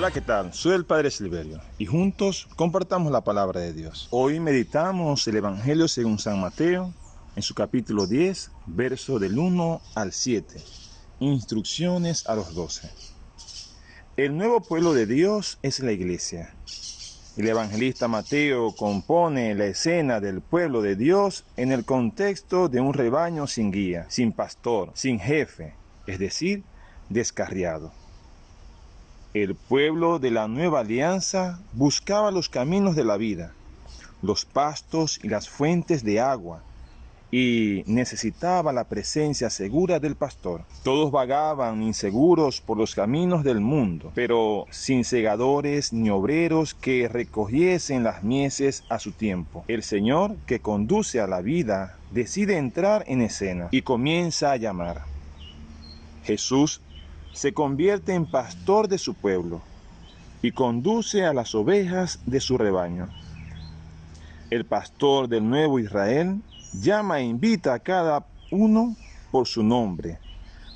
Hola, ¿qué tal? Soy el Padre Silverio y juntos compartamos la palabra de Dios. Hoy meditamos el Evangelio según San Mateo en su capítulo 10, verso del 1 al 7. Instrucciones a los doce. El nuevo pueblo de Dios es la iglesia. El evangelista Mateo compone la escena del pueblo de Dios en el contexto de un rebaño sin guía, sin pastor, sin jefe, es decir, descarriado. El pueblo de la nueva alianza buscaba los caminos de la vida, los pastos y las fuentes de agua, y necesitaba la presencia segura del pastor. Todos vagaban inseguros por los caminos del mundo, pero sin segadores ni obreros que recogiesen las mieses a su tiempo. El Señor que conduce a la vida decide entrar en escena y comienza a llamar. Jesús se convierte en pastor de su pueblo y conduce a las ovejas de su rebaño. El pastor del nuevo Israel llama e invita a cada uno por su nombre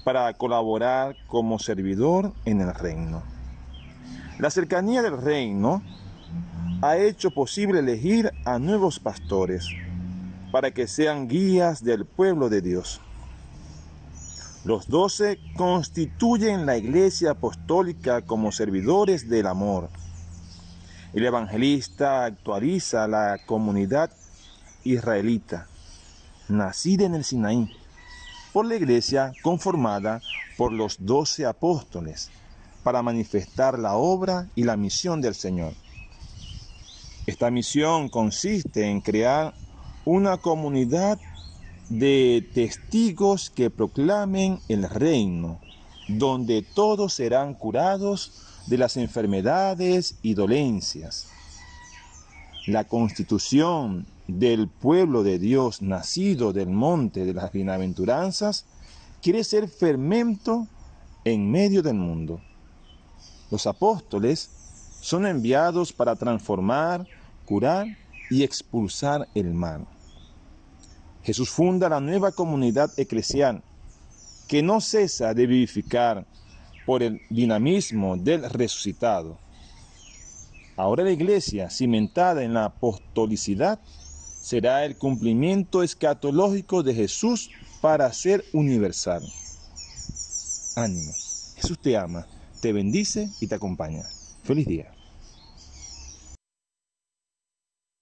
para colaborar como servidor en el reino. La cercanía del reino ha hecho posible elegir a nuevos pastores para que sean guías del pueblo de Dios. Los doce constituyen la iglesia apostólica como servidores del amor. El evangelista actualiza la comunidad israelita, nacida en el Sinaí, por la iglesia conformada por los doce apóstoles, para manifestar la obra y la misión del Señor. Esta misión consiste en crear una comunidad de testigos que proclamen el reino, donde todos serán curados de las enfermedades y dolencias. La constitución del pueblo de Dios nacido del monte de las bienaventuranzas quiere ser fermento en medio del mundo. Los apóstoles son enviados para transformar, curar y expulsar el mal. Jesús funda la nueva comunidad eclesial que no cesa de vivificar por el dinamismo del resucitado. Ahora la iglesia, cimentada en la apostolicidad, será el cumplimiento escatológico de Jesús para ser universal. Ánimo. Jesús te ama, te bendice y te acompaña. Feliz día.